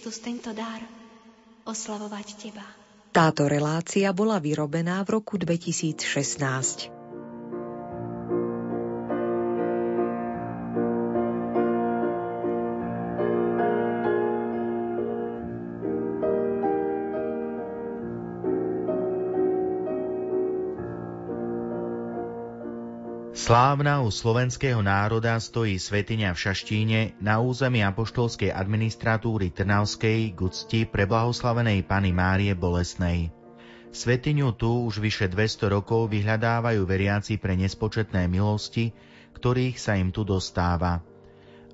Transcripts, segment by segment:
Kristus tento dar oslavovať Teba. Táto relácia bola vyrobená v roku 2016. Slávna u slovenského národa stojí svetiňa v Šaštíne na území apoštolskej administratúry Trnavskej k úcti preblahoslavenej Pany Márie Bolesnej. Svetiňu tu už vyše 200 rokov vyhľadávajú veriaci pre nespočetné milosti, ktorých sa im tu dostáva.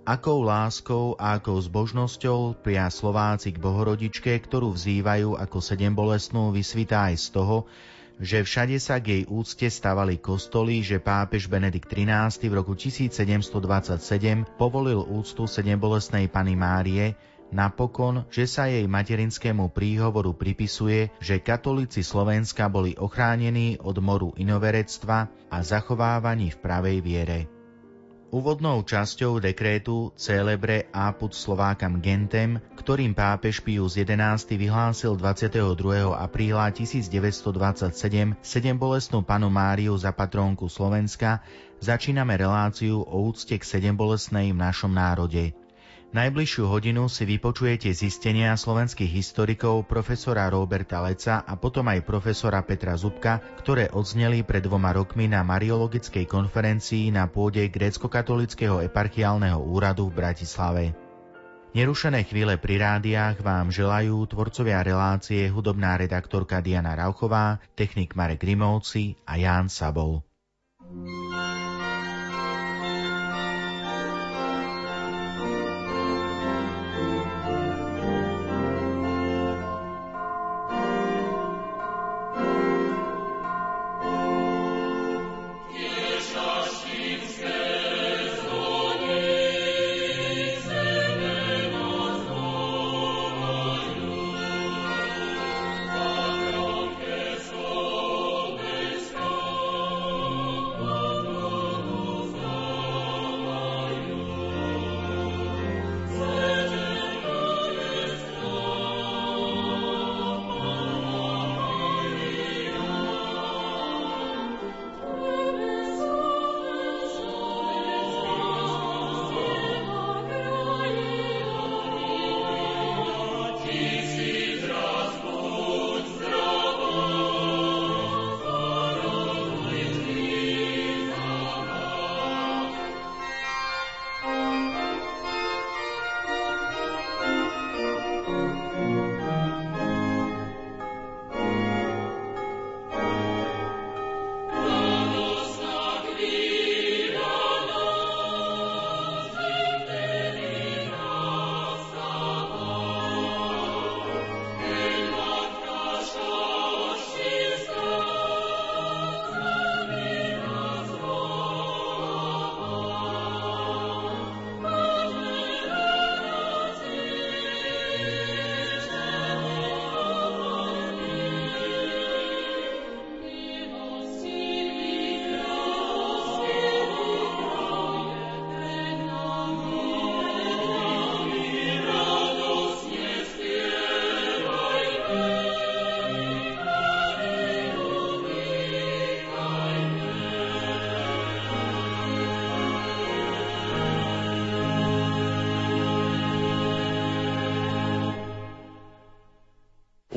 Akou láskou a akou zbožnosťou pria Slováci k Bohorodičke, ktorú vzývajú ako sedem bolestnú, vysvitá aj z toho, že všade sa k jej úcte stavali kostoly, že pápež Benedikt XIII v roku 1727 povolil úctu sedembolesnej Pany Márie, napokon, že sa jej materinskému príhovoru pripisuje, že katolíci Slovenska boli ochránení od moru inoverectva a zachovávaní v pravej viere. Úvodnou časťou dekrétu Celebre apud Slovákam Gentem, ktorým pápež Pius XI vyhlásil 22. apríla 1927 sedembolestnú panu Máriu za patrónku Slovenska, začíname reláciu o úcte k sedembolestnej v našom národe. Najbližšiu hodinu si vypočujete zistenia slovenských historikov profesora Roberta Leca a potom aj profesora Petra Zubka, ktoré odzneli pred dvoma rokmi na Mariologickej konferencii na pôde grécko-katolického eparchiálneho úradu v Bratislave. Nerušené chvíle pri rádiách vám želajú tvorcovia relácie hudobná redaktorka Diana Rauchová, technik Marek Rimovci a Ján Sabol.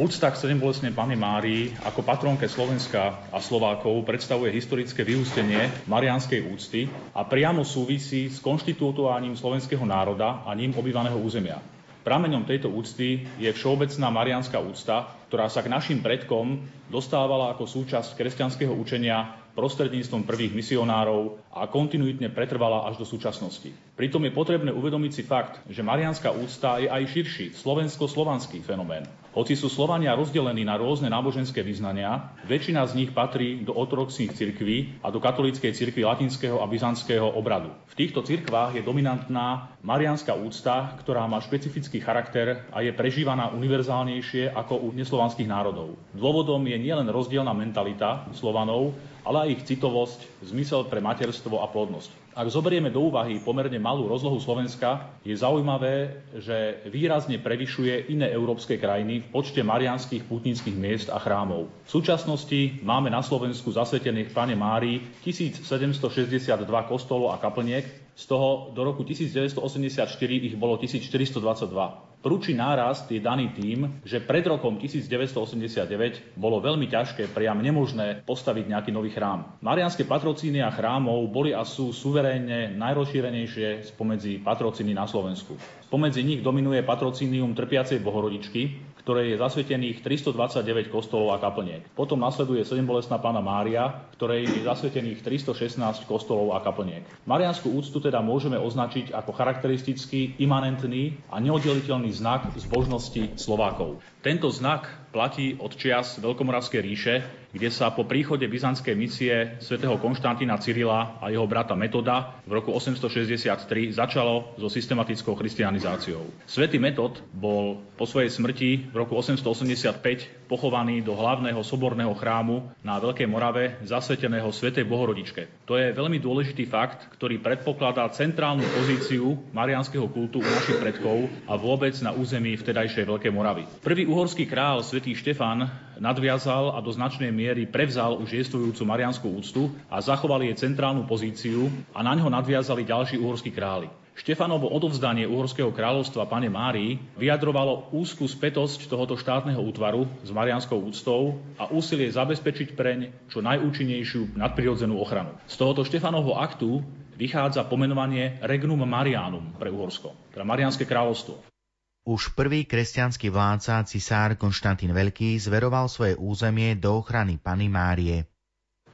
Úcta k sedembolesnej Pane Márii ako patronke Slovenska a Slovákov predstavuje historické vyústenie marianskej úcty a priamo súvisí s konštitútovaním slovenského národa a ním obývaného územia. Prameňom tejto úcty je všeobecná marianská úcta, ktorá sa k našim predkom dostávala ako súčasť kresťanského učenia prostredníctvom prvých misionárov a kontinuitne pretrvala až do súčasnosti. Pritom je potrebné uvedomiť si fakt, že marianská úcta je aj širší slovensko-slovanský fenomén. Hoci sú Slovania rozdelení na rôzne náboženské vyznania, väčšina z nich patrí do ortodoxných cirkví a do katolíckej cirkvi latinského a byzantského obradu. V týchto cirkvách je dominantná marianská úcta, ktorá má špecifický charakter a je prežívaná univerzálnejšie ako u neslovanských národov. Dôvodom je nielen rozdielna mentalita Slovanov, ale aj ich citovosť, zmysel pre materstvo a plodnosť. Ak zoberieme do úvahy pomerne malú rozlohu Slovenska, je zaujímavé, že výrazne prevyšuje iné európske krajiny v počte marianských putnických miest a chrámov. V súčasnosti máme na Slovensku zasvetených Pane Márii 1762 kostolov a kaplniek, z toho do roku 1984 ich bolo 1422. Prúči nárast je daný tým, že pred rokom 1989 bolo veľmi ťažké, priam nemožné postaviť nejaký nový chrám. Marianské patrocíny a chrámov boli a sú suverénne najrozšírenejšie spomedzi patrocíny na Slovensku. Spomedzi nich dominuje patrocínium trpiacej bohorodičky, ktorej je zasvetených 329 kostolov a kaplniek. Potom nasleduje 7 bolestná pána Mária, ktorej je zasvetených 316 kostolov a kaplniek. Marianskú úctu teda môžeme označiť ako charakteristický, imanentný a neoddeliteľný znak zbožnosti Slovákov. Tento znak platí od čias Veľkomoravskej ríše, kde sa po príchode byzantskej misie svätého Konštantína Cyrila a jeho brata Metoda v roku 863 začalo so systematickou christianizáciou. Svetý Metod bol po svojej smrti v roku 885 pochovaný do hlavného soborného chrámu na Veľkej Morave zasveteného Svetej Bohorodičke. To je veľmi dôležitý fakt, ktorý predpokladá centrálnu pozíciu marianského kultu u našich predkov a vôbec na území vtedajšej Veľkej Moravy. Prvý uhorský král svätý Štefan nadviazal a do značnej miery prevzal už jestvujúcu marianskú úctu a zachoval jej centrálnu pozíciu a na ňo nadviazali ďalší uhorskí králi. Štefanovo odovzdanie Uhorského kráľovstva pane Márii vyjadrovalo úzkú spätosť tohoto štátneho útvaru s marianskou úctou a úsilie zabezpečiť preň čo najúčinnejšiu nadprirodzenú ochranu. Z tohoto Štefanovho aktu vychádza pomenovanie Regnum Marianum pre Uhorsko, teda Marianské kráľovstvo. Už prvý kresťanský vládca, cisár Konštantín Veľký, zveroval svoje územie do ochrany Pany Márie.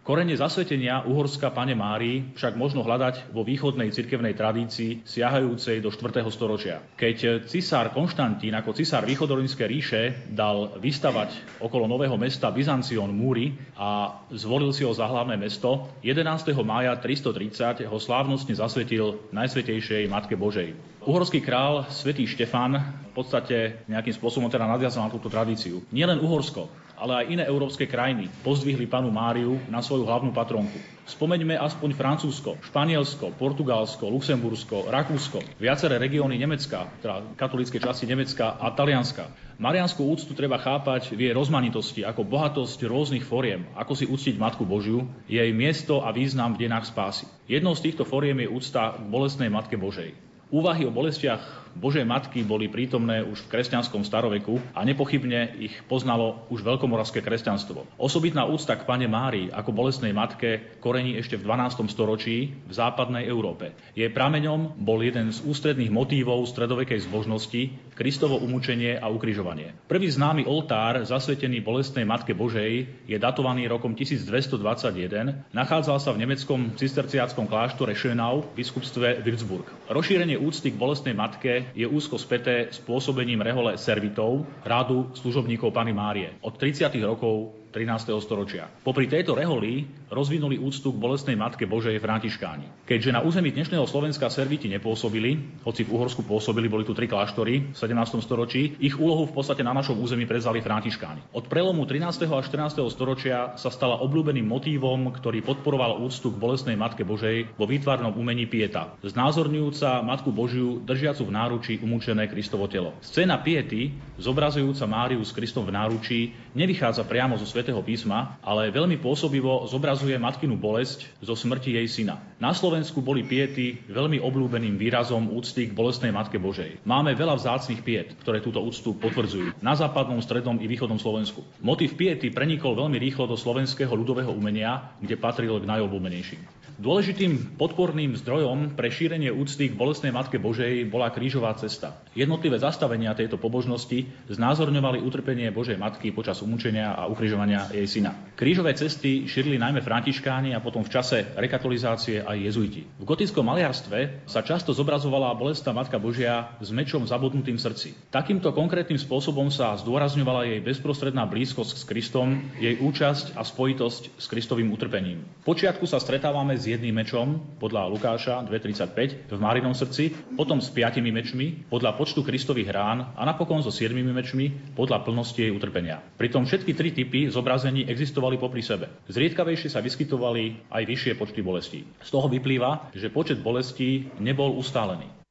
Korene zasvetenia Uhorska Pane Mári však možno hľadať vo východnej cirkevnej tradícii siahajúcej do 4. storočia. Keď cisár Konštantín ako cisár východorinskej ríše dal vystavať okolo nového mesta Byzancion múry a zvolil si ho za hlavné mesto, 11. mája 330 ho slávnostne zasvetil Najsvetejšej Matke Božej. Uhorský král svätý Štefan v podstate nejakým spôsobom teda nadviazal na túto tradíciu. Nielen Uhorsko, ale aj iné európske krajiny pozdvihli panu Máriu na svoju hlavnú patronku. Spomeňme aspoň Francúzsko, Španielsko, Portugalsko, Luxembursko, Rakúsko, viaceré regióny Nemecka, teda katolíckej časti Nemecka a Talianska. Marianskú úctu treba chápať v jej rozmanitosti ako bohatosť rôznych foriem, ako si uctiť Matku Božiu, jej miesto a význam v denách spásy. Jednou z týchto foriem je úcta k bolestnej Matke Božej. Úvahy o bolestiach Božej Matky boli prítomné už v kresťanskom staroveku a nepochybne ich poznalo už veľkomoravské kresťanstvo. Osobitná úcta k Pane Márii ako bolestnej matke korení ešte v 12. storočí v západnej Európe. Jej prameňom bol jeden z ústredných motívov stredovekej zbožnosti, Kristovo umúčenie a ukrižovanie. Prvý známy oltár zasvetený bolestnej Matke Božej je datovaný rokom 1221, nachádzal sa v nemeckom cisterciáckom kláštore Schönau v biskupstve Würzburg. Rozšírenie úcty k bolestnej matke je úzko späté s pôsobením rehole servitov, rádu služobníkov Pany Márie. Od 30. rokov 13. storočia. Popri tejto reholi rozvinuli úctu k bolestnej Matke Božej Františkáni. Keďže na území dnešného Slovenska serviti nepôsobili, hoci v Uhorsku pôsobili, boli tu tri kláštory v 17. storočí, ich úlohu v podstate na našom území prevzali Františkáni. Od prelomu 13. a 14. storočia sa stala obľúbeným motívom, ktorý podporoval úctu k bolestnej Matke Božej vo výtvarnom umení Pieta, znázorňujúca Matku Božiu držiacu v náručí umúčené Kristovo telo. Scéna Piety, zobrazujúca Máriu s Kristom v náručí, nevychádza priamo zo svet svätého písma, ale veľmi pôsobivo zobrazuje matkinu bolesť zo smrti jej syna. Na Slovensku boli piety veľmi obľúbeným výrazom úcty k bolestnej Matke Božej. Máme veľa vzácnych piet, ktoré túto úctu potvrdzujú. Na západnom, strednom i východnom Slovensku. Motiv piety prenikol veľmi rýchlo do slovenského ľudového umenia, kde patril k najobľúbenejším. Dôležitým podporným zdrojom pre šírenie úcty k bolestnej Matke Božej bola krížová cesta. Jednotlivé zastavenia tejto pobožnosti znázorňovali utrpenie Božej Matky počas umúčenia a ukrižovania jej syna. Krížové cesty šírili najmä františkáni a potom v čase rekatolizácie aj jezuiti. V gotickom maliarstve sa často zobrazovala bolestná Matka Božia s mečom zabudnutým srdci. Takýmto konkrétnym spôsobom sa zdôrazňovala jej bezprostredná blízkosť s Kristom, jej účasť a spojitosť s Kristovým utrpením. V počiatku sa stretávame s s jedným mečom podľa Lukáša 2.35 v Márinom srdci, potom s piatimi mečmi podľa počtu Kristových rán a napokon so siedmimi mečmi podľa plnosti jej utrpenia. Pritom všetky tri typy zobrazení existovali popri sebe. Zriedkavejšie sa vyskytovali aj vyššie počty bolestí. Z toho vyplýva, že počet bolestí nebol ustálený.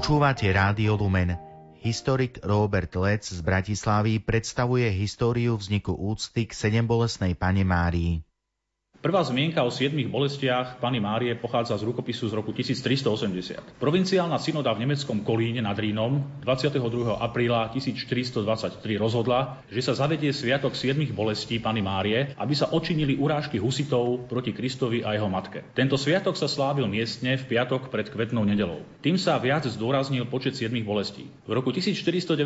Počúvate Rádio Lumen. Historik Robert Lec z Bratislavy predstavuje históriu vzniku úcty k sedembolesnej pane Márii. Prvá zmienka o siedmých bolestiach Pany Márie pochádza z rukopisu z roku 1380. Provinciálna synoda v nemeckom Kolíne nad Rínom 22. apríla 1423 rozhodla, že sa zavedie sviatok siedmých bolestí Pany Márie, aby sa očinili urážky husitov proti Kristovi a jeho matke. Tento sviatok sa slávil miestne v piatok pred kvetnou nedelou. Tým sa viac zdôraznil počet siedmých bolestí. V roku 1492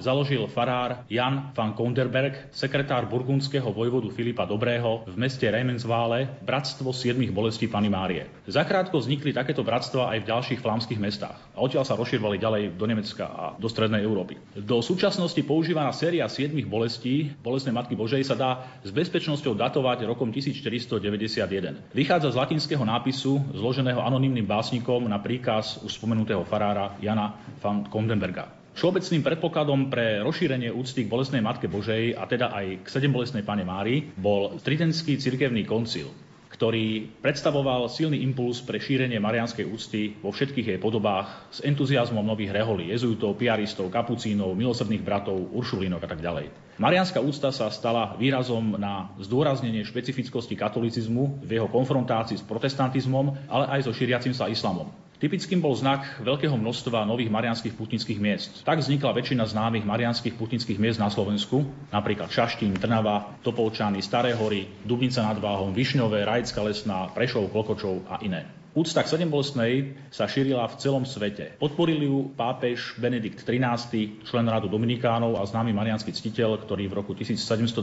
založil farár Jan van Konderberg, sekretár burgundského vojvodu Filipa Dobrého v meste Remensvále Bratstvo siedmých bolestí Pany Márie. Zakrátko vznikli takéto bratstva aj v ďalších flámskych mestách a odtiaľ sa rozširovali ďalej do Nemecka a do strednej Európy. Do súčasnosti používaná séria siedmých bolestí bolestnej Matky Božej sa dá s bezpečnosťou datovať rokom 1491. Vychádza z latinského nápisu zloženého anonymným básnikom na príkaz už spomenutého farára Jana van Kondenberga. Všeobecným predpokladom pre rozšírenie úcty k bolesnej Matke Božej a teda aj k sedembolesnej Pane Mári bol Tridentský cirkevný koncil, ktorý predstavoval silný impuls pre šírenie marianskej úcty vo všetkých jej podobách s entuziasmom nových reholí, jezuitov, piaristov, kapucínov, milosrdných bratov, uršulínok a tak ďalej. Marianská úcta sa stala výrazom na zdôraznenie špecifickosti katolicizmu v jeho konfrontácii s protestantizmom, ale aj so šíriacim sa islamom. Typickým bol znak veľkého množstva nových marianských putnických miest. Tak vznikla väčšina známych marianských putnických miest na Slovensku, napríklad Šaštín, Trnava, Topolčany, Staré hory, Dubnica nad Váhom, Višňové, Rajecká lesná, Prešov, Klokočov a iné. Úcta k sedembolestnej sa šírila v celom svete. Podporil ju pápež Benedikt XIII, člen radu Dominikánov a známy marianský ctiteľ, ktorý v roku 1727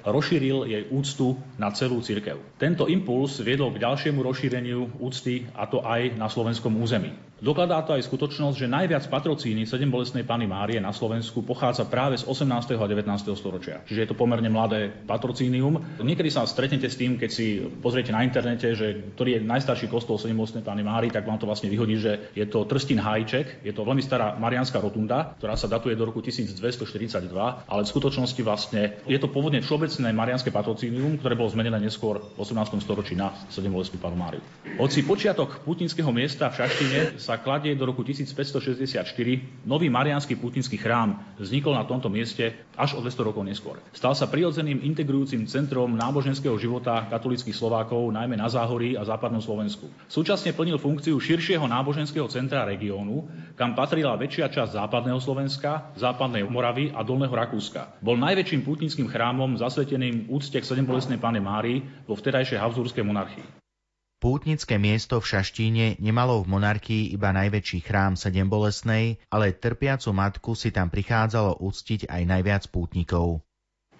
rozšíril jej úctu na celú cirkev. Tento impuls viedol k ďalšiemu rozšíreniu úcty, a to aj na slovenskom území. Dokladá to aj skutočnosť, že najviac patrocíny sedembolestnej Pany Márie na Slovensku pochádza práve z 18. a 19. storočia. Čiže je to pomerne mladé patrocínium. Niekedy sa stretnete s tým, keď si pozriete na internete, že ktorý je najstarší kostol sedembolestnej Pany Márie, tak vám to vlastne vyhodí, že je to Trstín Hajček, je to veľmi stará marianská rotunda, ktorá sa datuje do roku 1242, ale v skutočnosti vlastne je to pôvodne všeobecné marianské patrocínium, ktoré bolo zmenené neskôr v 18. storočí na sedembolestnú Panu Máriu. Hoci počiatok putinského miesta v Šaštine sa sa kladie do roku 1564, nový marianský putinský chrám vznikol na tomto mieste až o 200 rokov neskôr. Stal sa prirodzeným integrujúcim centrom náboženského života katolických Slovákov, najmä na Záhorí a západnom Slovensku. Súčasne plnil funkciu širšieho náboženského centra regiónu, kam patrila väčšia časť západného Slovenska, západnej Moravy a dolného Rakúska. Bol najväčším pútnickým chrámom zasveteným úcte k sedembolesnej pane Márii vo vtedajšej Habsburskej monarchii. Pútnické miesto v Šaštíne nemalo v monarchii iba najväčší chrám Sedembolesnej, ale trpiacu matku si tam prichádzalo uctiť aj najviac pútnikov.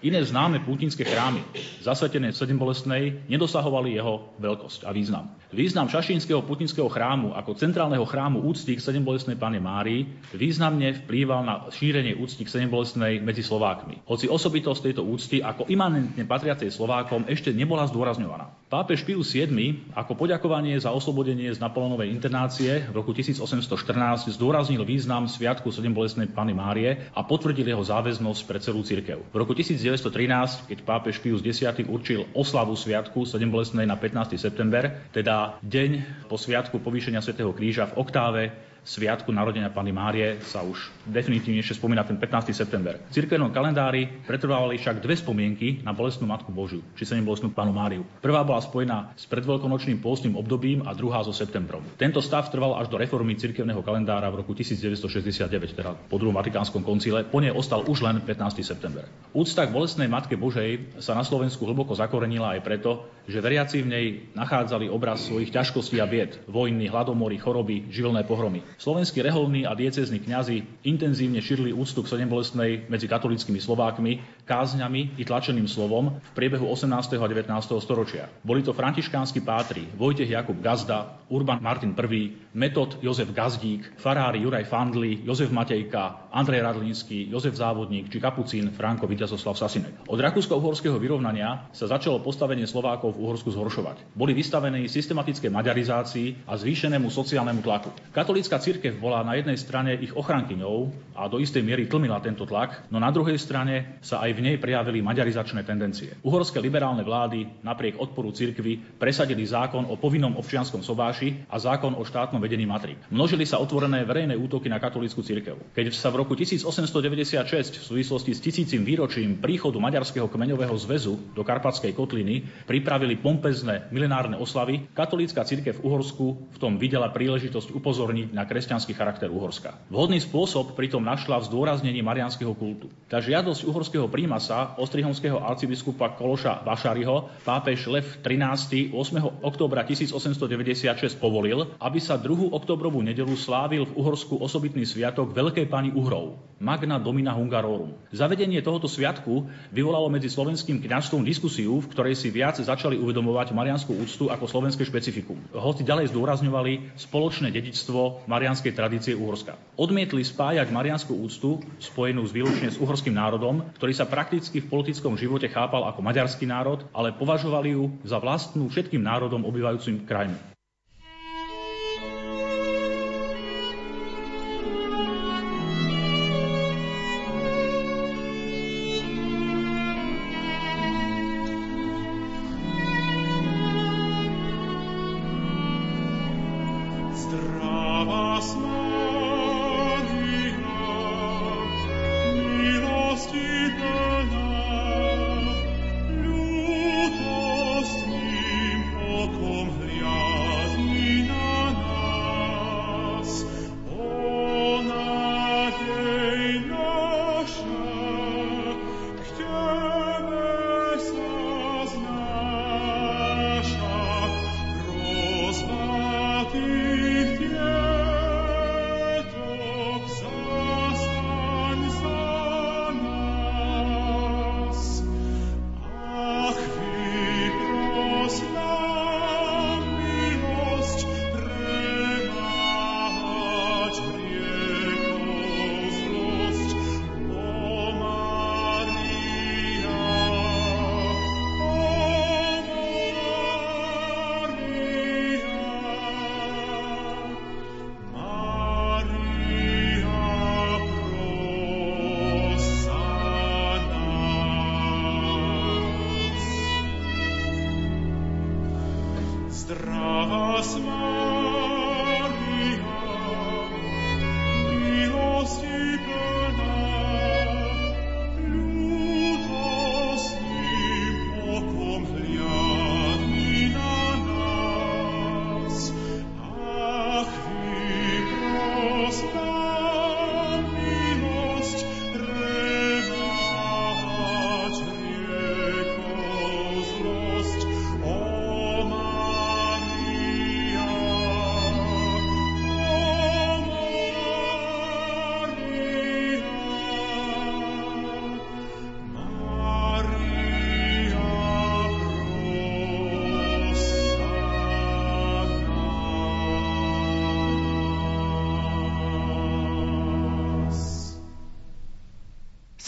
Iné známe pútinské chrámy, zasvetené v Sedembolesnej, nedosahovali jeho veľkosť a význam. Význam šašínskeho putinského chrámu ako centrálneho chrámu úcty k Sedembolesnej Pane Márii významne vplýval na šírenie úcty k Sedembolesnej medzi Slovákmi. Hoci osobitosť tejto úcty ako imanentne patriacej Slovákom ešte nebola zdôrazňovaná. Pápež Pius VII ako poďakovanie za oslobodenie z Napoleonovej internácie v roku 1814 zdôraznil význam Sviatku Sedembolesnej Pany Márie a potvrdil jeho záväznosť pre celú cirkev. V roku 19 1913, keď pápež Pius X určil oslavu sviatku 7 bolestnej na 15. september, teda deň po sviatku povýšenia svätého kríža v oktáve sviatku narodenia Pany Márie sa už definitívne ešte spomína ten 15. september. V cirkevnom kalendári pretrvávali však dve spomienky na bolestnú Matku Božiu, či sa bolestnú Panu Máriu. Prvá bola spojená s predveľkonočným pôstnym obdobím a druhá so septembrom. Tento stav trval až do reformy cirkevného kalendára v roku 1969, teda po druhom Vatikánskom koncile. Po nej ostal už len 15. september. Úcta k bolestnej Matke Božej sa na Slovensku hlboko zakorenila aj preto, že veriaci v nej nachádzali obraz svojich ťažkostí a bied, vojny, hladomory, choroby, živelné pohromy. Slovenskí reholní a diecezní kňazi intenzívne šírili úctu k sedembolestnej medzi katolickými Slovákmi, kázňami i tlačeným slovom v priebehu 18. a 19. storočia. Boli to františkánsky pátri Vojtech Jakub Gazda, Urban Martin I, Metod Jozef Gazdík, farári Juraj Fandli, Jozef Matejka, Andrej Radlínsky, Jozef Závodník či kapucín Franko Vitazoslav Sasinek. Od rakúsko-uhorského vyrovnania sa začalo postavenie Slovákov v Uhorsku zhoršovať. Boli vystavení systematické maďarizácii a zvýšenému sociálnemu tlaku. Katolická cirkev bola na jednej strane ich ochrankyňou a do istej miery tlmila tento tlak, no na druhej strane sa aj v nej prejavili maďarizačné tendencie. Uhorské liberálne vlády napriek odporu cirkvy presadili zákon o povinnom občianskom sobáši a zákon o štátnom vedení matrik. Množili sa otvorené verejné útoky na katolickú cirkev. Keď sa v roku 1896 v súvislosti s tisícim výročím príchodu Maďarského kmeňového zväzu do Karpatskej kotliny pripravili pompezné milenárne oslavy, katolícka cirkev v Uhorsku v tom videla príležitosť upozorniť na kresťanský charakter Uhorska. Vhodný spôsob pritom našla v zdôraznení marianského kultu. Tá žiadosť uhorského prímasa ostrihomského arcibiskupa Kološa Vašariho pápež Lev 13. 8. októbra 1896 povolil, aby sa 2. oktobrovú nedelu slávil v Uhorsku osobitný sviatok Veľkej pani Uhrov, Magna Domina Hungarorum. Zavedenie tohoto sviatku vyvolalo medzi slovenským kňazstvom diskusiu, v ktorej si viac začali uvedomovať marianskú úctu ako slovenské špecifikum. Hoci ďalej zdôrazňovali spoločné dedičstvo Marianského marianskej tradície Uhorska. Odmietli spájať marianskú úctu, spojenú s výlučne s uhorským národom, ktorý sa prakticky v politickom živote chápal ako maďarský národ, ale považovali ju za vlastnú všetkým národom obývajúcim krajinu.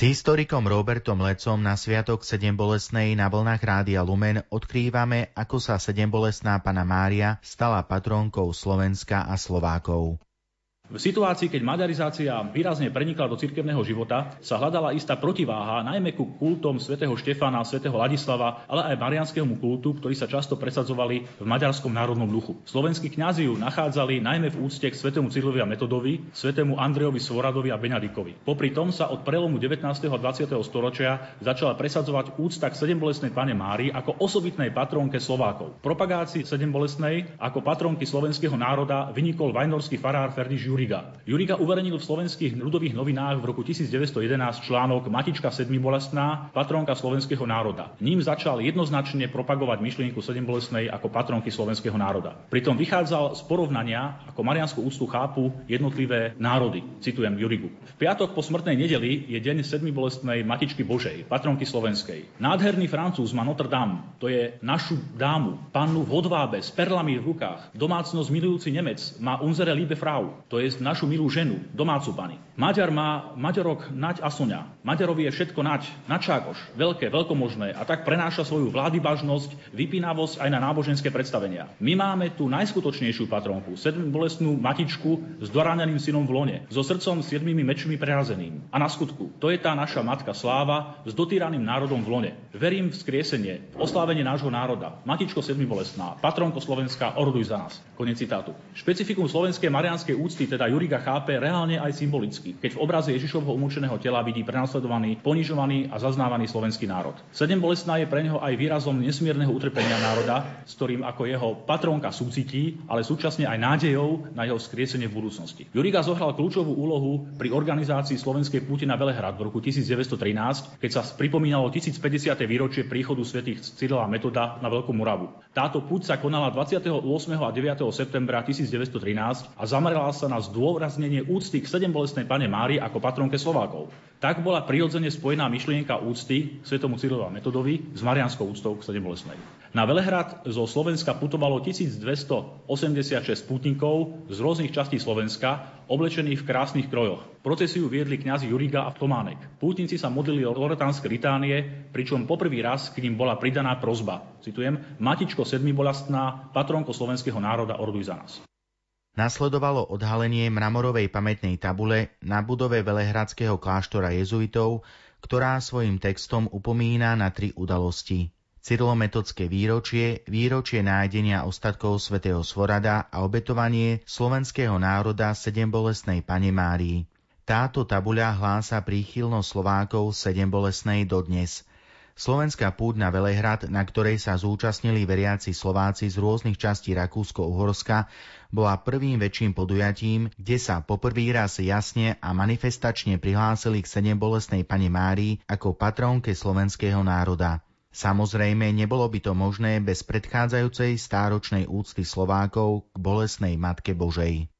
Historikom Robertom Lecom na Sviatok Sedem bolesnej na vlnách Rádia Lumen odkrývame, ako sa Sedem bolesná Pana Mária stala patrónkou Slovenska a Slovákov. V situácii, keď maďarizácia výrazne prenikla do cirkevného života, sa hľadala istá protiváha najmä ku kultom svätého Štefana, svätého Ladislava, ale aj marianskému kultu, ktorí sa často presadzovali v maďarskom národnom duchu. Slovenskí kňazi ju nachádzali najmä v úcte k svätému Cyrilovi a Metodovi, svätému Andrejovi Svoradovi a Benadikovi. Popri tom sa od prelomu 19. a 20. storočia začala presadzovať úcta k sedembolesnej pane Mári ako osobitnej patrónke Slovákov. Propagácii sedembolesnej ako patrónky slovenského národa vynikol vajnorský farár Ferdiš Juriga. Juriga uverejnil v slovenských ľudových novinách v roku 1911 článok Matička sedmibolestná, patronka slovenského národa. Ním začal jednoznačne propagovať myšlienku sedmibolestnej ako patronky slovenského národa. Pritom vychádzal z porovnania, ako Marianskú ústu chápu jednotlivé národy. Citujem Jurigu. V piatok po smrtnej nedeli je deň sedmibolestnej Matičky Božej, patronky slovenskej. Nádherný Francúz má Notre Dame, to je našu dámu, pannu v hodvábe s perlami v rukách. Domácnosť milujúci Nemec má Unzere Liebe Frau, to je je našu milú ženu, domácu pani. Maďar má Maďarok a soňa. Maďarovi je všetko nať, načákoš, veľké, veľkomožné a tak prenáša svoju vládybažnosť, vypínavosť aj na náboženské predstavenia. My máme tú najskutočnejšiu patronku, sedm bolestnú matičku s doráneným synom v lone, so srdcom siedmými mečmi prerazeným. A na skutku, to je tá naša matka Sláva s dotýraným národom v lone. Verím v skriesenie, v oslávenie nášho národa. Matičko sedmibolestná, patronko Slovenska, oroduj za nás. Konec citátu. Špecifikum slovenskej marianskej úcty teda Juriga chápe reálne aj symbolicky, keď v obraze Ježišovho umúčeného tela vidí prenasledovaný, ponižovaný a zaznávaný slovenský národ. Sedem bolestná je pre neho aj výrazom nesmierneho utrpenia národa, s ktorým ako jeho patrónka súcití, ale súčasne aj nádejou na jeho skriesenie v budúcnosti. Juriga zohral kľúčovú úlohu pri organizácii slovenskej púti na Velehrad v roku 1913, keď sa pripomínalo 1050. výročie príchodu svätých Cyrila Metoda na Veľkú Muravu. Táto púť sa konala 28. a 9. septembra 1913 a zamerala sa na zdôraznenie úcty k sedem bolestnej pane Mári ako patronke Slovákov. Tak bola prirodzene spojená myšlienka úcty svetomu Cyrilovi Metodovi s marianskou úctou k sedem bolestnej. Na Velehrad zo Slovenska putovalo 1286 putníkov z rôznych častí Slovenska, oblečených v krásnych krojoch. Procesiu viedli kňazi Juriga a Tománek. Pútnici sa modlili o loretánske litánie, pričom poprvý raz k ním bola pridaná prozba. Citujem, Matičko sedmibolastná, patronko slovenského národa, orduj za nás. Nasledovalo odhalenie mramorovej pamätnej tabule na budove Velehradského kláštora jezuitov, ktorá svojim textom upomína na tri udalosti. Cyrilometodské výročie, výročie nájdenia ostatkov svätého Svorada a obetovanie slovenského národa sedem bolesnej Pane Márii. Táto tabuľa hlása príchylnosť Slovákov sedem bolesnej dodnes – Slovenská púť na Velehrad, na ktorej sa zúčastnili veriaci Slováci z rôznych častí Rakúsko-Uhorska, bola prvým väčším podujatím, kde sa poprvý raz jasne a manifestačne prihlásili k sedem bolestnej Pane Márii ako patrónke slovenského národa. Samozrejme, nebolo by to možné bez predchádzajúcej stáročnej úcty Slovákov k bolesnej Matke Božej.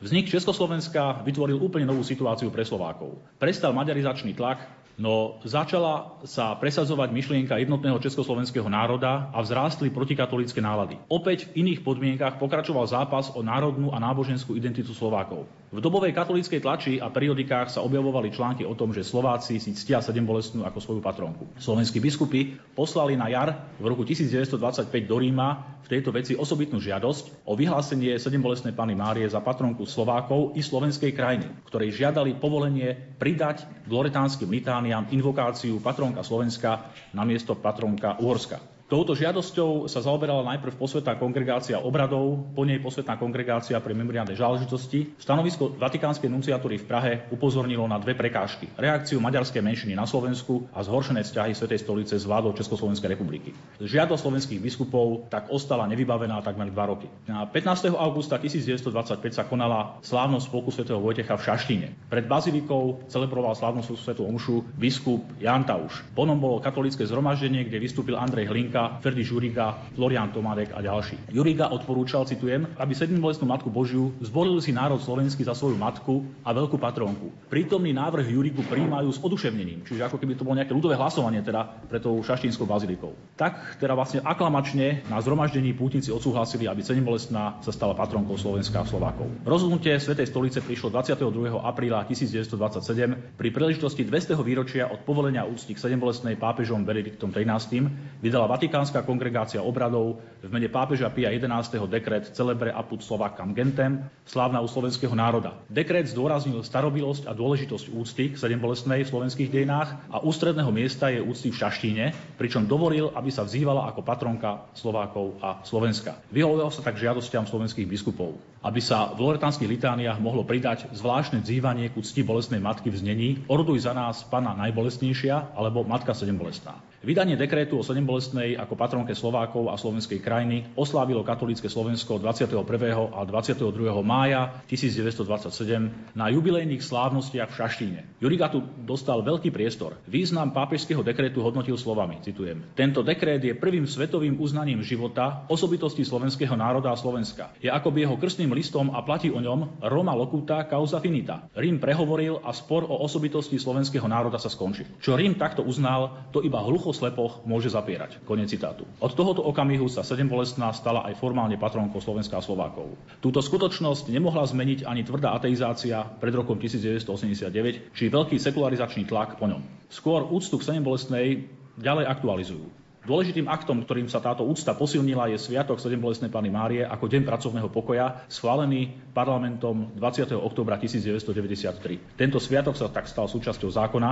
Vznik Československa vytvoril úplne novú situáciu pre Slovákov. Prestal maďarizačný tlak, No začala sa presadzovať myšlienka jednotného československého národa a vzrástli protikatolické nálady. Opäť v iných podmienkach pokračoval zápas o národnú a náboženskú identitu Slovákov. V dobovej katolíckej tlači a periodikách sa objavovali články o tom, že Slováci si ctia sedem bolestnú ako svoju patronku. Slovenskí biskupy poslali na jar v roku 1925 do Ríma v tejto veci osobitnú žiadosť o vyhlásenie sedem bolestnej Pany Márie za patronku Slovákov i slovenskej krajiny, ktorej žiadali povolenie pridať k loretánskym litániám invokáciu patronka Slovenska na miesto patronka Uhorska. Touto žiadosťou sa zaoberala najprv posvetná kongregácia obradov, po nej posvetná kongregácia pre memoriálne záležitosti. Stanovisko Vatikánskej nunciatúry v Prahe upozornilo na dve prekážky. Reakciu maďarskej menšiny na Slovensku a zhoršené vzťahy Svetej stolice s vládou Československej republiky. Žiadosť slovenských biskupov tak ostala nevybavená takmer dva roky. Na 15. augusta 1925 sa konala slávnosť spolku svätého Vojtecha v Šaštine. Pred bazilikou celebroval slávnosť svetú omšu biskup Jan Tauš. Ponom bolo katolické zhromaždenie, kde vystúpil Andrej Hlinka Štúrka, Ferdi Žuriga, Florian Tomarek a ďalší. Juriga odporúčal, citujem, aby sedmibolestnú matku Božiu zboril si národ slovenský za svoju matku a veľkú patrónku. Prítomný návrh Jurigu príjmajú s oduševnením, čiže ako keby to bolo nejaké ľudové hlasovanie teda pre tou šaštínskou bazilikou. Tak teda vlastne aklamačne na zhromaždení pútnici odsúhlasili, aby sedmibolestná sa stala patronkou Slovenska a Slovákov. Rozhodnutie Svetej stolice prišlo 22. apríla 1927 pri príležitosti 200. výročia od povolenia úcty k sedembolestnej pápežom Benediktom XIII vydala Vatikánska kongregácia obradov v mene pápeža Pia XI. dekret Celebre apud Slovakam Gentem, slávna u slovenského národa. Dekret zdôraznil starobilosť a dôležitosť úcty k sedembolestnej v slovenských dejinách a ústredného miesta je úcty v Šaštíne, pričom dovolil, aby sa vzývala ako patronka Slovákov a Slovenska. Vyhovoval sa tak žiadostiam slovenských biskupov, aby sa v loretánskych litániách mohlo pridať zvláštne vzývanie ku cti bolestnej matky v znení Oroduj za nás Pana najbolestnejšia alebo Matka sedembolestná. Vydanie dekrétu o sedembolestnej ako patronke Slovákov a slovenskej krajiny oslávilo katolické Slovensko 21. a 22. mája 1927 na jubilejných slávnostiach v Šaštíne. Juriga tu dostal veľký priestor. Význam pápežského dekrétu hodnotil slovami, citujem. Tento dekrét je prvým svetovým uznaním života, osobitosti slovenského národa a Slovenska. Je akoby jeho krstným listom a platí o ňom Roma locuta causa finita. Rím prehovoril a spor o osobitosti slovenského národa sa skončil. Čo Rím takto uznal, to iba hlucho slepoch môže zapierať. Konec citátu. Od tohoto okamihu sa sedembolestná stala aj formálne patronkou Slovenska a Slovákov. Túto skutočnosť nemohla zmeniť ani tvrdá ateizácia pred rokom 1989, či veľký sekularizačný tlak po ňom. Skôr úctu k sedembolestnej ďalej aktualizujú. Dôležitým aktom, ktorým sa táto úcta posilnila, je Sviatok sedembolestnej Pany Márie ako Deň pracovného pokoja, schválený parlamentom 20. oktobra 1993. Tento sviatok sa tak stal súčasťou zákona,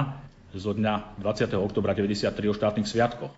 zo dňa 20. oktobra 93 o štátnych sviatkoch.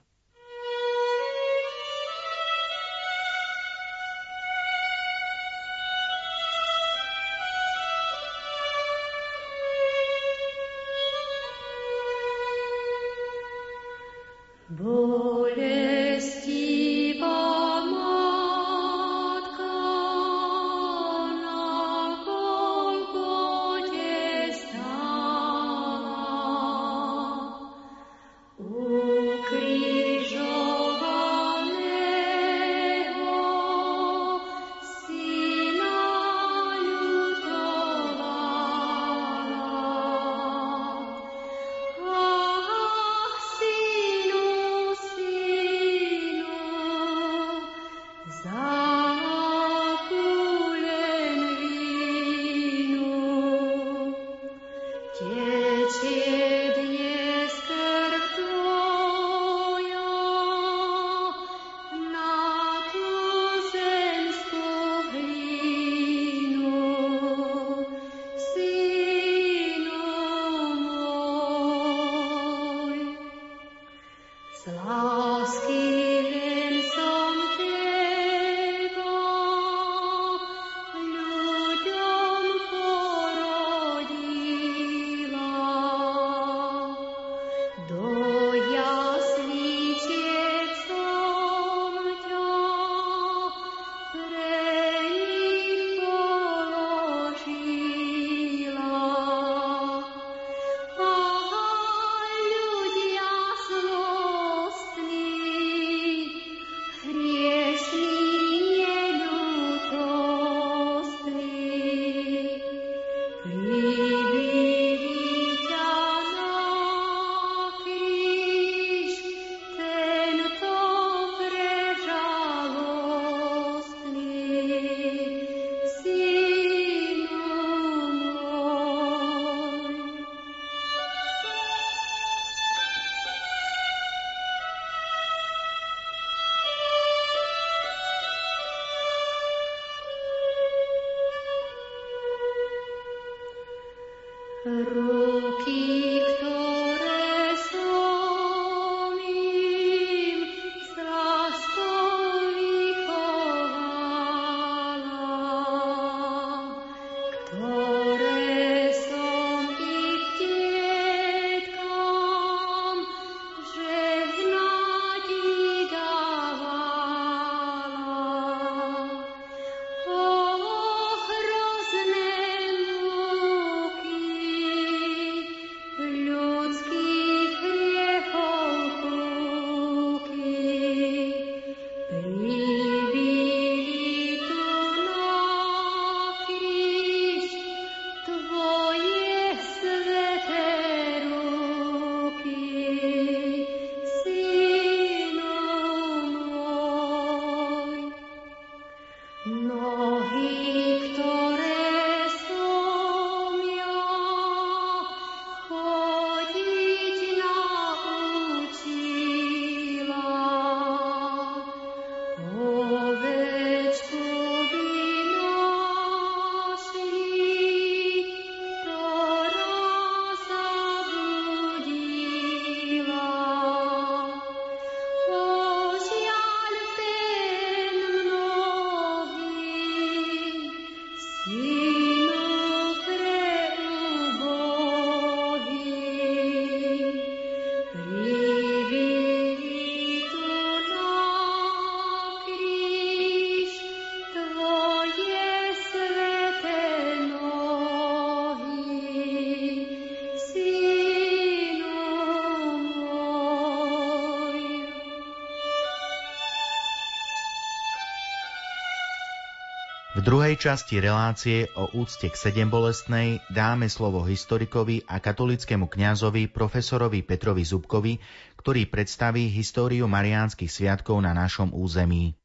Druhej časti relácie o úcte k sedem bolestnej dáme slovo historikovi a katolickému kňazovi profesorovi Petrovi Zubkovi, ktorý predstaví históriu mariánskych sviatkov na našom území.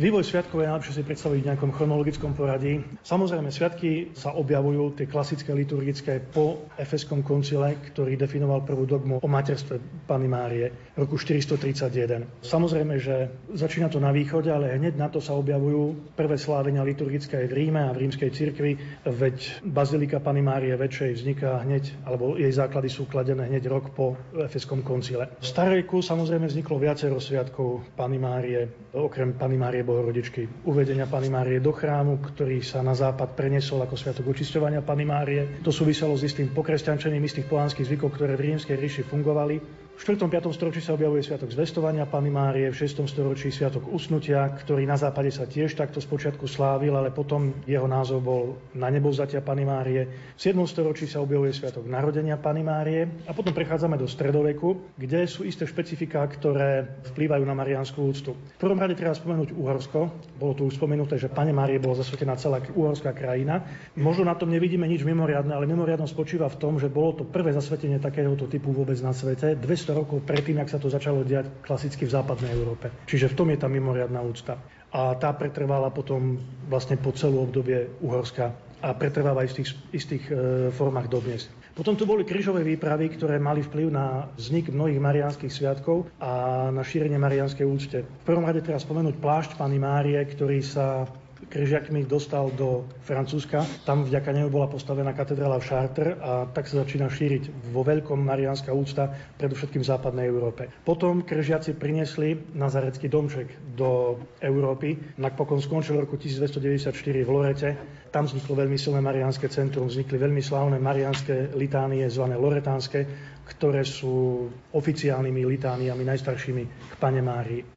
Vývoj sviatkov je najlepšie si predstaviť v nejakom chronologickom poradí. Samozrejme, sviatky sa objavujú, tie klasické liturgické, po Efeskom koncile, ktorý definoval prvú dogmu o materstve Pany Márie roku 431. Samozrejme, že začína to na východe, ale hneď na to sa objavujú prvé slávenia liturgické v Ríme a v rímskej cirkvi, veď Bazilika Pany Márie väčšej vzniká hneď, alebo jej základy sú kladené hneď rok po Efeskom koncile. V Starejku samozrejme vzniklo viacero sviatkov Pany Márie, okrem Pany Márie Bohorodičky. Uvedenia Pany Márie do chrámu, ktorý sa na západ preniesol ako sviatok očisťovania Pany Márie. To súviselo s istým pokresťančením istých pohanských zvykov, ktoré v rímskej ríši fungovali v 4. 5. storočí sa objavuje Sviatok zvestovania Pany Márie, v 6. storočí Sviatok usnutia, ktorý na západe sa tiež takto spočiatku slávil, ale potom jeho názov bol na nebovzatia Pany Márie. V 7. storočí sa objavuje Sviatok narodenia Pany Márie a potom prechádzame do stredoveku, kde sú isté špecifiká, ktoré vplývajú na mariánsku úctu. V prvom rade treba spomenúť Uhorsko. Bolo tu už spomenuté, že Pane Márie bola zasvetená celá uhorská krajina. Možno na tom nevidíme nič mimoriadne, ale mimoriadno spočíva v tom, že bolo to prvé zasvetenie takéhoto typu vôbec na svete. 200 rokov predtým, ak sa to začalo diať klasicky v západnej Európe. Čiže v tom je tá mimoriadná úcta. A tá pretrvala potom vlastne po celú obdobie Uhorska a pretrváva aj v tých istých e, formách dodnes. Potom tu boli krížové výpravy, ktoré mali vplyv na vznik mnohých mariánskych sviatkov a na šírenie mariánskej úcte. V prvom rade treba spomenúť plášť Pany Márie, ktorý sa križiakmi dostal do Francúzska. Tam vďaka nemu bola postavená katedrála v Chartres a tak sa začína šíriť vo veľkom mariánska úcta, predovšetkým v západnej Európe. Potom križiaci priniesli nazarecký domček do Európy. Napokon skončil roku 1294 v Lorete. Tam vzniklo veľmi silné mariánske centrum, vznikli veľmi slávne mariánske litánie, zvané loretánske, ktoré sú oficiálnymi litániami najstaršími k Pane Márii.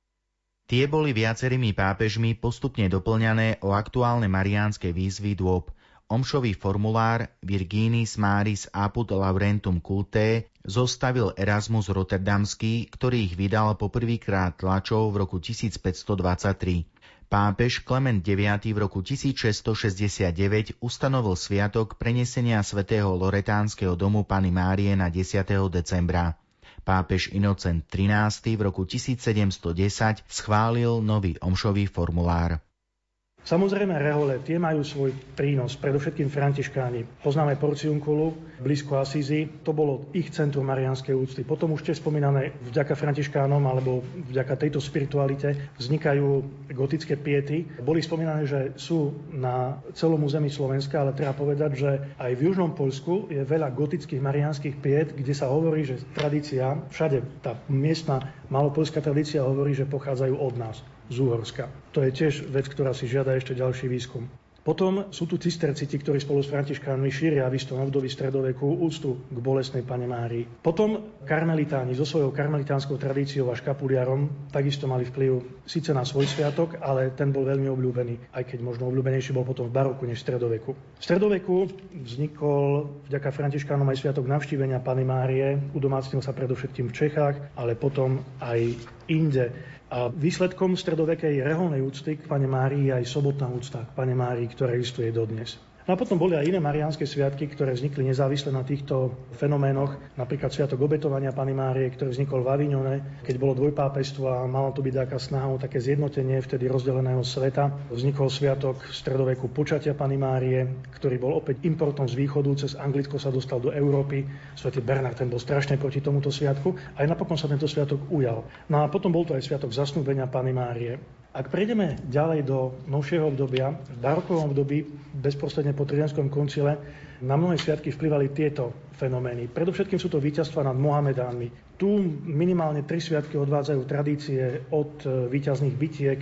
Tie boli viacerými pápežmi postupne doplňané o aktuálne mariánske výzvy dôb. Omšový formulár Virginis Maris Apud Laurentum Culte zostavil Erasmus Rotterdamský, ktorý ich vydal poprvýkrát tlačov v roku 1523. Pápež Klement IX v roku 1669 ustanovil sviatok prenesenia svätého Loretánskeho domu Pany Márie na 10. decembra. Pápež Inocent XIII v roku 1710 schválil nový omšový formulár. Samozrejme rehole, tie majú svoj prínos, predovšetkým františkáni. Poznáme Porciunkulu, blízko Asízy, to bolo ich centrum marianskej úcty. Potom už tie spomínané vďaka františkánom alebo vďaka tejto spiritualite vznikajú gotické piety. Boli spomínané, že sú na celom území Slovenska, ale treba povedať, že aj v južnom Polsku je veľa gotických marianských piet, kde sa hovorí, že tradícia, všade tá miestna malopolská tradícia hovorí, že pochádzajú od nás z Úhorska. To je tiež vec, ktorá si žiada ešte ďalší výskum. Potom sú tu cisterciti, ktorí spolu s františkánmi šíria v istom období stredoveku úctu k bolesnej pane Márii. Potom karmelitáni so svojou karmelitánskou tradíciou a škapuliarom takisto mali vplyv síce na svoj sviatok, ale ten bol veľmi obľúbený, aj keď možno obľúbenejší bol potom v baroku než v stredoveku. V stredoveku vznikol vďaka františkánom aj sviatok navštívenia Pany Márie, udomácnil sa predovšetkým v Čechách, ale potom aj inde. A výsledkom stredovekej reholnej úcty k Pane Márii je aj sobotná úcta k Pane Márii, ktorá existuje dodnes. No a potom boli aj iné mariánske sviatky, ktoré vznikli nezávisle na týchto fenoménoch. Napríklad Sviatok obetovania Pany Márie, ktorý vznikol v Avignone, keď bolo dvojpápestvo a malo to byť taká snaha o také zjednotenie vtedy rozdeleného sveta. Vznikol Sviatok v stredoveku počatia Pany Márie, ktorý bol opäť importom z východu, cez Anglicko sa dostal do Európy. Svetý Bernard ten bol strašne proti tomuto sviatku. Aj napokon sa tento sviatok ujal. No a potom bol to aj Sviatok zasnúbenia Pany Márie. Ak prejdeme ďalej do novšieho obdobia, v barokovom období, bezprostredne po Trianskom koncile, na mnohé sviatky vplyvali tieto fenomény. Predovšetkým sú to víťazstva nad Mohamedánmi. Tu minimálne tri sviatky odvádzajú tradície od víťazných bitiek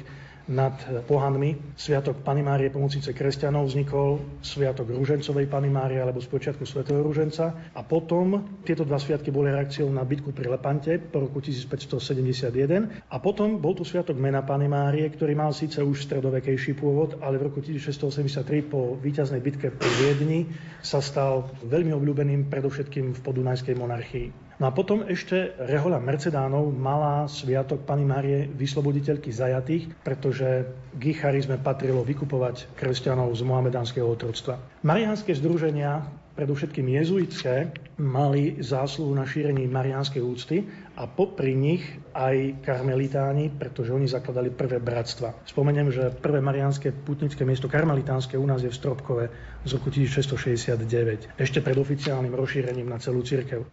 nad pohanmi. Sviatok Pany Márie pomocnice kresťanov vznikol, Sviatok Rúžencovej Pany Márie alebo počiatku svätého Rúženca a potom tieto dva sviatky boli reakciou na bitku pri Lepante po roku 1571 a potom bol tu Sviatok Mena Pany Márie, ktorý mal síce už stredovekejší pôvod, ale v roku 1683 po víťaznej bitke pri Viedni sa stal veľmi obľúbeným predovšetkým v podunajskej monarchii. No a potom ešte rehoľa Mercedánov mala sviatok Pany Márie vysloboditeľky zajatých, pretože k ich charizme patrilo vykupovať kresťanov z mohamedánskeho otroctva. Mariánske združenia predovšetkým jezuitské, mali zásluhu na šírení mariánskej úcty a popri nich aj karmelitáni, pretože oni zakladali prvé bratstva. Spomeniem, že prvé mariánske putnické miesto karmelitánske u nás je v Stropkove z roku 1669, ešte pred oficiálnym rozšírením na celú cirkev.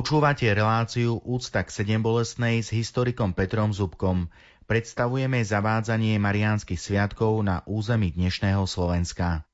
Počúvate reláciu Úcta k sedem bolestnej s historikom Petrom Zubkom. Predstavujeme zavádzanie mariánskych sviatkov na území dnešného Slovenska.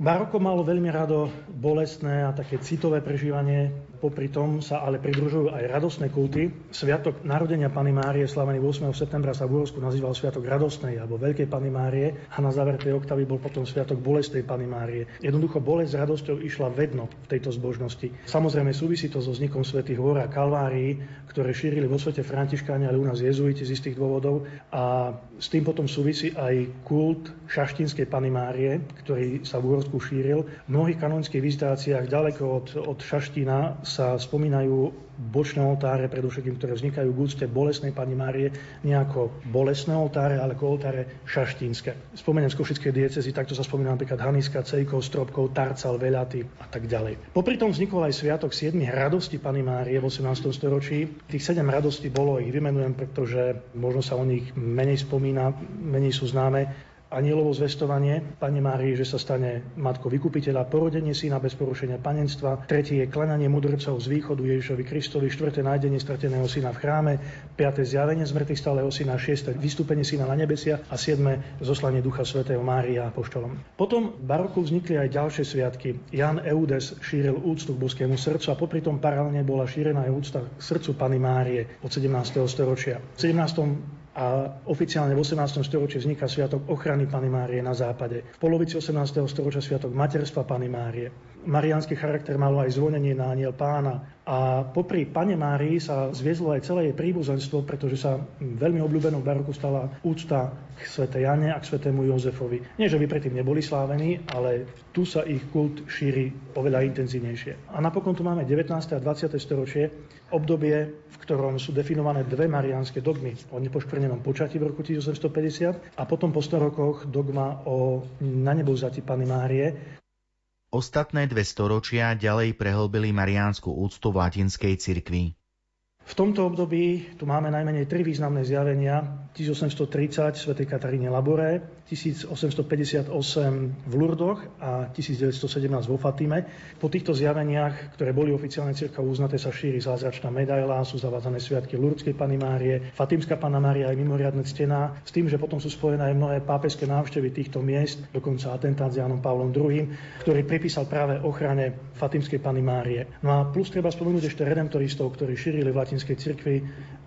Baroko malo veľmi rado bolestné a také citové prežívanie Popri tom sa ale pridružujú aj radostné kulty. Sviatok narodenia Pany Márie, slavený 8. septembra, sa v Úhorsku nazýval Sviatok radostnej alebo Veľkej Pany Márie a na záver tej oktavy bol potom Sviatok bolestnej Pany Márie. Jednoducho bolesť s radosťou išla vedno v tejto zbožnosti. Samozrejme súvisí to so vznikom svätých hôr a kalvárií, ktoré šírili vo svete františkáni, ale u nás jezuiti z istých dôvodov. A s tým potom súvisí aj kult šaštinskej Pany Márie, ktorý sa v Úhorsku šíril. V mnohých kanonických vizitáciách ďaleko od, od Šaštína sa spomínajú bočné oltáre, predovšetkým, ktoré vznikajú v úcte bolesnej Pani Márie, nie ako bolesné oltáre, ale ako oltáre šaštínske. Spomeniem z Košickej diecezy, takto sa spomína napríklad Haniska, Cejkov, Stropkov, Tarcal, Velaty a tak ďalej. Popri tom vznikol aj sviatok 7 radosti Pani Márie v 18. storočí. Tých 7 radostí bolo, ich vymenujem, pretože možno sa o nich menej spomína, menej sú známe anielovo zvestovanie Pane Márii, že sa stane matkou vykupiteľa, porodenie syna bez porušenia panenstva, tretie je klananie mudrcov z východu Ježišovi Kristovi, štvrté nájdenie strateného syna v chráme, piaté zjavenie zmrtvých stáleho syna, šiesté vystúpenie syna na nebesia a siedme zoslanie Ducha Svetého Mária apoštolom. Potom v baroku vznikli aj ďalšie sviatky. Jan Eudes šíril úctu k boskému srdcu a popri tom paralelne bola šírená aj úcta k srdcu Pany Márie od 17. storočia. V 17 a oficiálne v 18. storočí vzniká Sviatok ochrany Pany Márie na západe. V polovici 18. storočia Sviatok materstva Pany Márie. Mariánsky charakter malo aj zvonenie na aniel pána, A popri Pane Márii sa zviezlo aj celé jej príbuzenstvo, pretože sa veľmi obľúbenou v baroku stala úcta k svätej Jane a k svätému Jozefovi. Nie, že by predtým neboli slávení, ale tu sa ich kult šíri oveľa intenzívnejšie. A napokon tu máme 19. a 20. storočie, obdobie, v ktorom sú definované dve mariánske dogmy o nepoškvrnenom počatí v roku 1850 a potom po 100 rokoch dogma o na nebovzati Pany Márie, Ostatné dve storočia ďalej prehlbili mariánsku úctu v latinskej cirkvi. V tomto období tu máme najmenej tri významné zjavenia. 1830 sv. Kataríne Labore, 1858 v Lurdoch a 1917 vo Fatime. Po týchto zjaveniach, ktoré boli oficiálne cirkov uznaté, sa šíri zázračná medaila, sú zavádzané sviatky Lurdskej Pany Márie, Fatimská Pana Mária je mimoriadne ctená, s tým, že potom sú spojené aj mnohé pápežské návštevy týchto miest, dokonca atentát s Jánom Pavlom II, ktorý pripísal práve ochrane Fatimskej Pany Márie. No a plus treba spomenúť ešte redemptoristov, ktorí šírili v latinskej cirkvi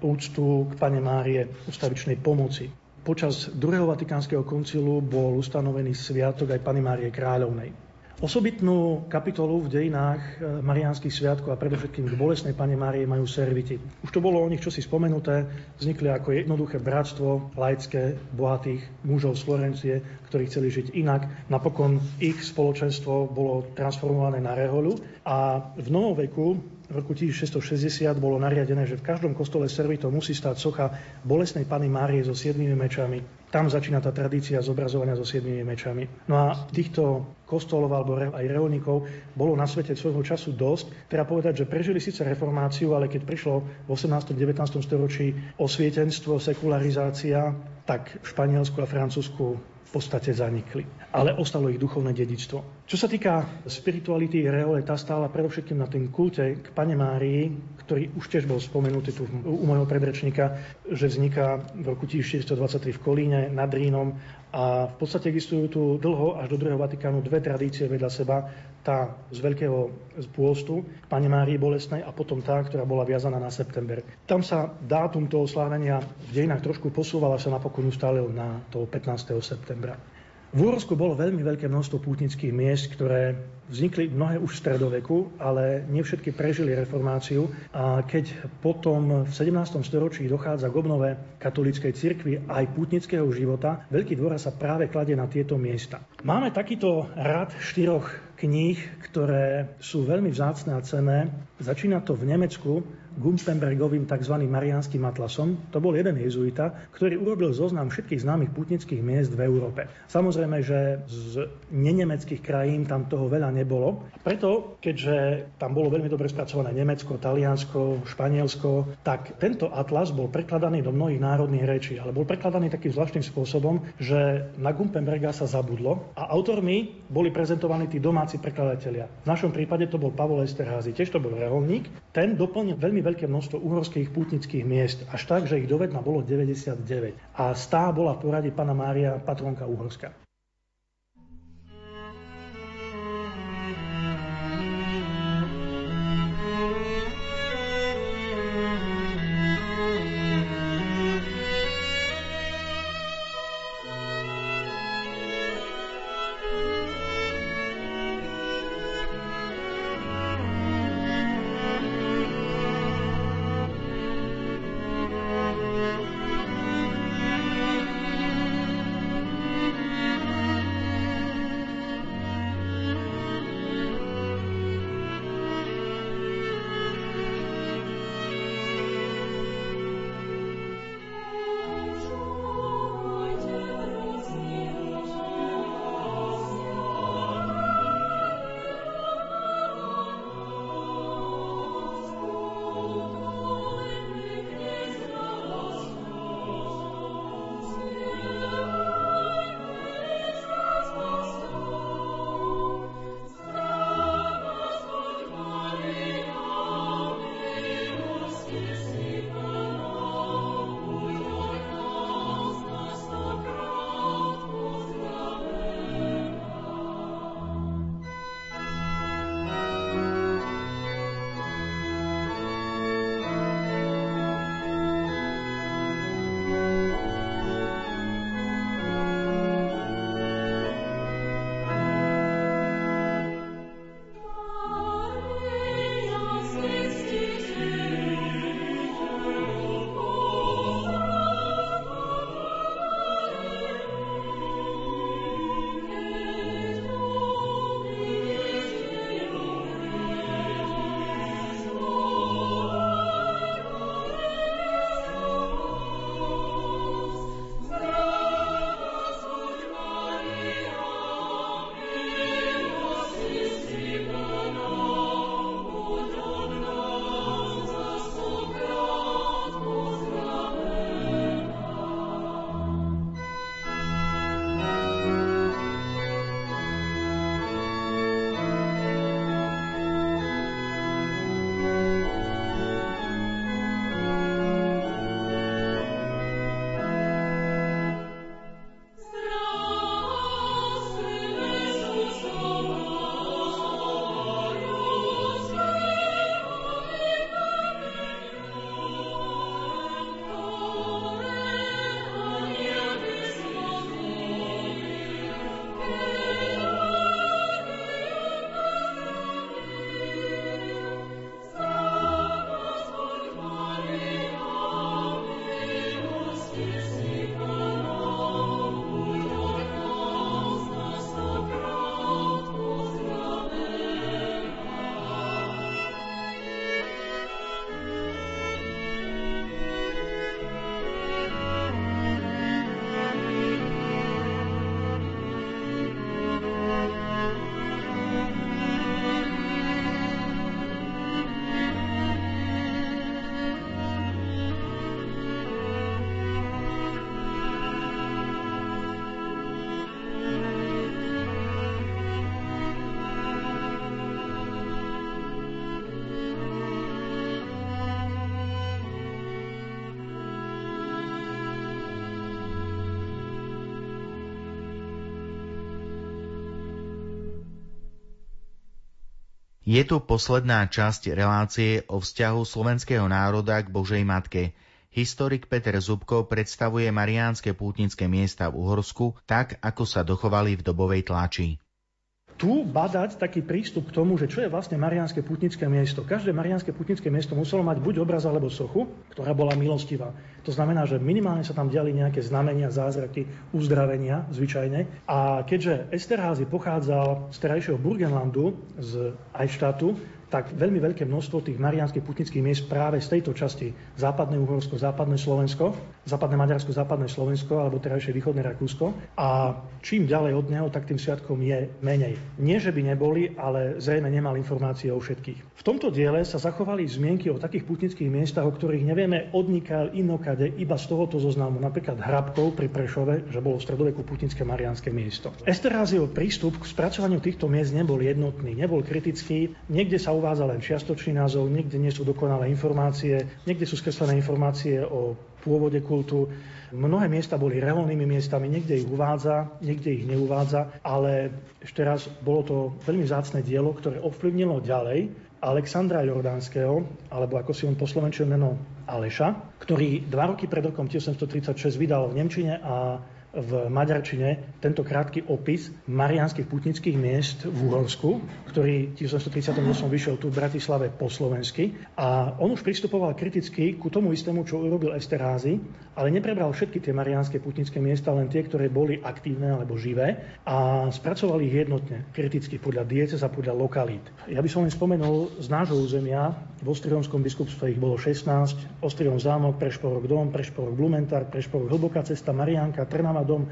úctu k Pane Márie ustavičnej pomoci. Počas druhého Vatikánskeho koncilu bol ustanovený sviatok aj Pany Márie Kráľovnej. Osobitnú kapitolu v dejinách e, mariánskych sviatkov a predovšetkým k bolesnej Pane Márie majú serviti. Už to bolo o nich čosi spomenuté, vznikli ako jednoduché bratstvo laické, bohatých mužov z Florencie, ktorí chceli žiť inak. Napokon ich spoločenstvo bolo transformované na rehoľu a v novoveku v roku 1660 bolo nariadené, že v každom kostole servitov musí stáť socha bolesnej Pany Márie so siedmými mečami. Tam začína tá tradícia zobrazovania so siedmými mečami. No a týchto kostolov alebo aj reholníkov bolo na svete svojho času dosť. Treba povedať, že prežili síce reformáciu, ale keď prišlo v 18. 19. storočí osvietenstvo, sekularizácia, tak v Španielsku a Francúzsku v podstate zanikli. Ale ostalo ich duchovné dedičstvo. Čo sa týka spirituality Reole, tá stála predovšetkým na tým kulte k Pane Márii, ktorý už tiež bol spomenutý tu u môjho predrečníka, že vzniká v roku 1423 v Kolíne nad Rínom a v podstate existujú tu dlho až do druhého Vatikánu dve tradície vedľa seba. Tá z veľkého pôstu Pane Márii Bolesnej a potom tá, ktorá bola viazaná na september. Tam sa dátum toho slávenia v dejinách trošku posúval a sa napokon ustálil na toho 15. septembra. V Úhorsku bolo veľmi veľké množstvo pútnických miest, ktoré vznikli mnohé už v stredoveku, ale nie všetky prežili reformáciu. A keď potom v 17. storočí dochádza k obnove katolíckej cirkvi aj pútnického života, veľký dôraz sa práve kladie na tieto miesta. Máme takýto rad štyroch kníh, ktoré sú veľmi vzácne a cené. Začína to v Nemecku Gumpenbergovým tzv. Marianským atlasom. To bol jeden jezuita, ktorý urobil zoznam všetkých známych putnických miest v Európe. Samozrejme, že z nenemeckých krajín tam toho veľa nebolo. Preto, keďže tam bolo veľmi dobre spracované Nemecko, Taliansko, Španielsko, tak tento atlas bol prekladaný do mnohých národných rečí, ale bol prekladaný takým zvláštnym spôsobom, že na Gumpenberga sa zabudlo a autormi boli prezentovaní tí domáci prekladatelia. V našom prípade to bol Pavol Esterházy, tiež to bol reholník. Ten doplnil veľmi veľké množstvo uhorských pútnických miest, až tak, že ich dovedna bolo 99. A stá bola v poradí pána Mária patronka Uhorska. Je tu posledná časť relácie o vzťahu slovenského národa k Božej Matke. Historik Peter Zubko predstavuje mariánske pútnické miesta v Uhorsku tak, ako sa dochovali v dobovej tlači tu badať taký prístup k tomu, že čo je vlastne Mariánske putnické miesto. Každé Mariánske putnické miesto muselo mať buď obraz alebo sochu, ktorá bola milostivá. To znamená, že minimálne sa tam diali nejaké znamenia, zázraky, uzdravenia zvyčajne. A keďže Esterházy pochádzal z terajšieho Burgenlandu, z Eichstadtu, tak veľmi veľké množstvo tých marianských putnických miest práve z tejto časti západné Uhorsko, západné Slovensko, západné Maďarsko, západné Slovensko alebo terajšie východné Rakúsko. A čím ďalej od neho, tak tým sviatkom je menej. Nie, že by neboli, ale zrejme nemal informácie o všetkých. V tomto diele sa zachovali zmienky o takých putnických miestach, o ktorých nevieme odnikal inokade iba z tohoto zoznamu. Napríklad Hrabkov pri Prešove, že bolo v stredoveku putnické marianské miesto. Esterházio prístup k spracovaniu týchto miest nebol jednotný, nebol kritický. Niekde sa uvádza len čiastočný názov, niekde nie sú dokonalé informácie, niekde sú skreslené informácie o pôvode kultu. Mnohé miesta boli reholnými miestami, niekde ich uvádza, niekde ich neuvádza, ale ešte raz, bolo to veľmi zácne dielo, ktoré ovplyvnilo ďalej Alexandra Jordánskeho, alebo ako si on poslovenčil meno Aleša, ktorý dva roky pred rokom 1836 vydal v Nemčine a v maďarčine tento krátky opis marianských putnických miest v Uhorsku, ktorý 1838 vyšiel tu v Bratislave po slovensky. A on už pristupoval kriticky ku tomu istému, čo urobil Esterházy, ale neprebral všetky tie marianské putnické miesta, len tie, ktoré boli aktívne alebo živé a spracovali ich jednotne, kriticky podľa diecez a podľa lokalít. Ja by som len spomenul z nášho územia, v Ostrihomskom biskupstve ich bolo 16, Ostrihom zámok, Prešporok dom, Prešporok Blumentár, Prešporok Hlboká cesta, Marianka, Trnava dom,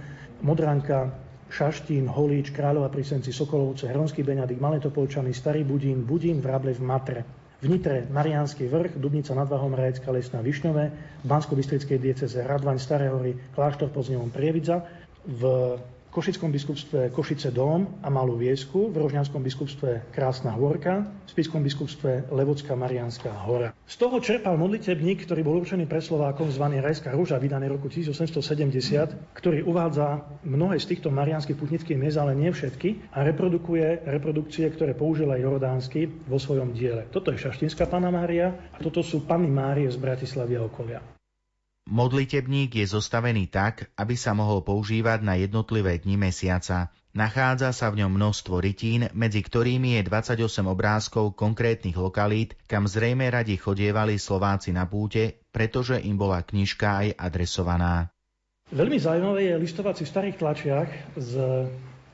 Modranka, Šaštín, Holíč, Kráľova pri Senci, Sokolovce, Hronský Beňadik, Malé Topolčany, Starý Budín, Budín, Vrable v Matre. V Nitre Mariánsky vrch, Dubnica nad Vahom, Rajecká lesná Višňové, v Bansko-Bystrickej dieceze Radvaň, Staré hory, Kláštor pod Prievidza, v Košickom biskupstve Košice Dom a Malú Viesku, v Rožňanskom biskupstve Krásna Horka, v Spiskom biskupstve Levocká Marianská hora. Z toho čerpal modlitebník, ktorý bol určený pre Slovákom zvaný Rajská rúža, vydaný roku 1870, ktorý uvádza mnohé z týchto marianských putnických miest, ale nie všetky, a reprodukuje reprodukcie, ktoré použil aj Jordánsky vo svojom diele. Toto je Šaštinská Pana Mária a toto sú Panny Márie z Bratislavy a okolia. Modlitebník je zostavený tak, aby sa mohol používať na jednotlivé dni mesiaca. Nachádza sa v ňom množstvo rytín, medzi ktorými je 28 obrázkov konkrétnych lokalít, kam zrejme radi chodievali Slováci na púte, pretože im bola knižka aj adresovaná. Veľmi zaujímavé je listovať si v starých tlačiach z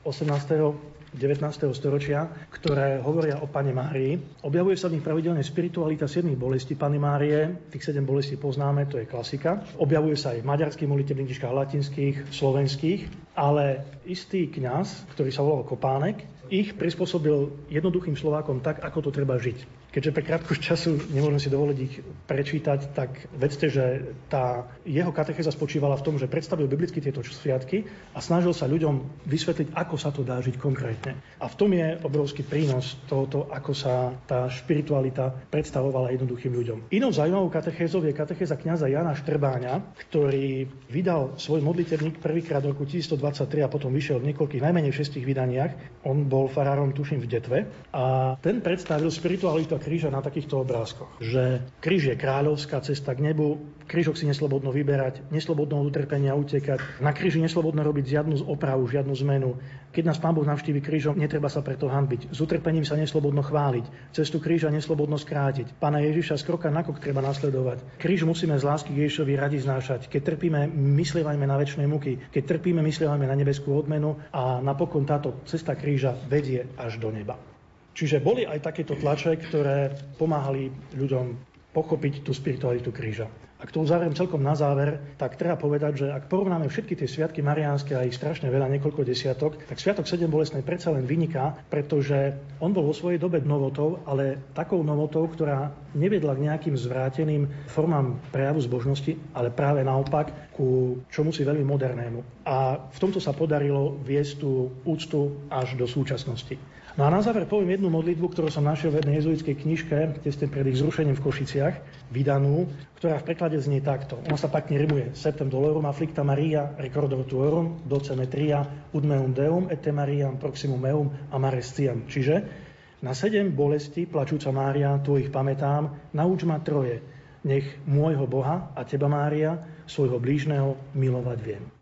18. 19. storočia, ktoré hovoria o Pane Márii. Objavuje sa v nich pravidelne spiritualita 7 bolestí Pane Márie. Tých 7 bolestí poznáme, to je klasika. Objavuje sa aj v maďarských molitebných knižkách, latinských, slovenských, ale istý kňaz, ktorý sa volal Kopánek, ich prispôsobil jednoduchým Slovákom tak, ako to treba žiť. Keďže pre krátku času nemôžem si dovoliť ich prečítať, tak vedzte, že tá jeho katecheza spočívala v tom, že predstavil biblicky tieto sviatky a snažil sa ľuďom vysvetliť, ako sa to dá žiť konkrétne. A v tom je obrovský prínos tohoto, ako sa tá špiritualita predstavovala jednoduchým ľuďom. Inou zaujímavou katechézou je katechéza kňaza Jana Štrbáňa, ktorý vydal svoj modlitevník prvýkrát v roku 1923 a potom vyšiel v niekoľkých najmenej šestých vydaniach. On bol farárom, tuším, v Detve a ten predstavil spiritualitu kríža na takýchto obrázkoch. Že kríž je kráľovská cesta k nebu, krížok si neslobodno vyberať, neslobodno od utrpenia utekať, na kríži neslobodno robiť žiadnu opravu, žiadnu zmenu. Keď nás Pán Boh navštívi krížom, netreba sa preto hanbiť. S utrpením sa neslobodno chváliť, cestu kríža neslobodno skrátiť. Pána Ježiša z kroka na krok treba nasledovať. Kríž musíme z lásky k Ježišovi radi znášať. Keď trpíme, myslievajme na väčšie muky. Keď trpíme, myslievajme na nebeskú odmenu a napokon táto cesta kríža vedie až do neba. Čiže boli aj takéto tlače, ktoré pomáhali ľuďom pochopiť tú spiritualitu kríža. Ak to uzavriem celkom na záver, tak treba povedať, že ak porovnáme všetky tie sviatky mariánske a ich strašne veľa, niekoľko desiatok, tak Sviatok 7 bolestnej predsa len vyniká, pretože on bol vo svojej dobe novotou, ale takou novotou, ktorá nevedla k nejakým zvráteným formám prejavu zbožnosti, ale práve naopak ku čomu si veľmi modernému. A v tomto sa podarilo viesť tú úctu až do súčasnosti. No a na záver poviem jednu modlitbu, ktorú som našiel v jednej jezuitskej knižke, tesne pred ich zrušením v Košiciach, vydanú, ktorá v preklade znie takto. Ona sa pekne rimuje. Septem dolorum afflicta Maria recordor tuorum, docemetria, ud meum deum, et te Mariam proximum meum amares ciam. Čiže Na sedem bolesti, plačúca Mária, tu ich pamätám, nauč ma troje. Nech môjho Boha a teba, Mária, svojho blížneho milovať viem.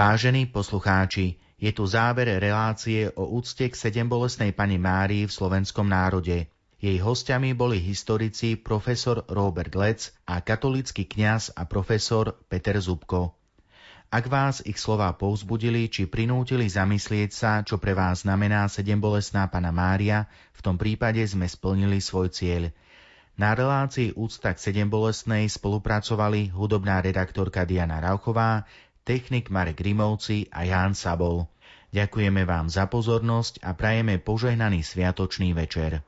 Vážení poslucháči, je tu záver relácie o úcte k sedembolesnej pani Márii v slovenskom národe. Jej hostiami boli historici profesor Robert Lec a katolický kňaz a profesor Peter Zubko. Ak vás ich slova povzbudili či prinútili zamyslieť sa, čo pre vás znamená sedembolesná pana Mária, v tom prípade sme splnili svoj cieľ. Na relácii Úcta k sedembolesnej spolupracovali hudobná redaktorka Diana Rauchová, technik Marek Rimovci a Ján Sabol. Ďakujeme vám za pozornosť a prajeme požehnaný sviatočný večer.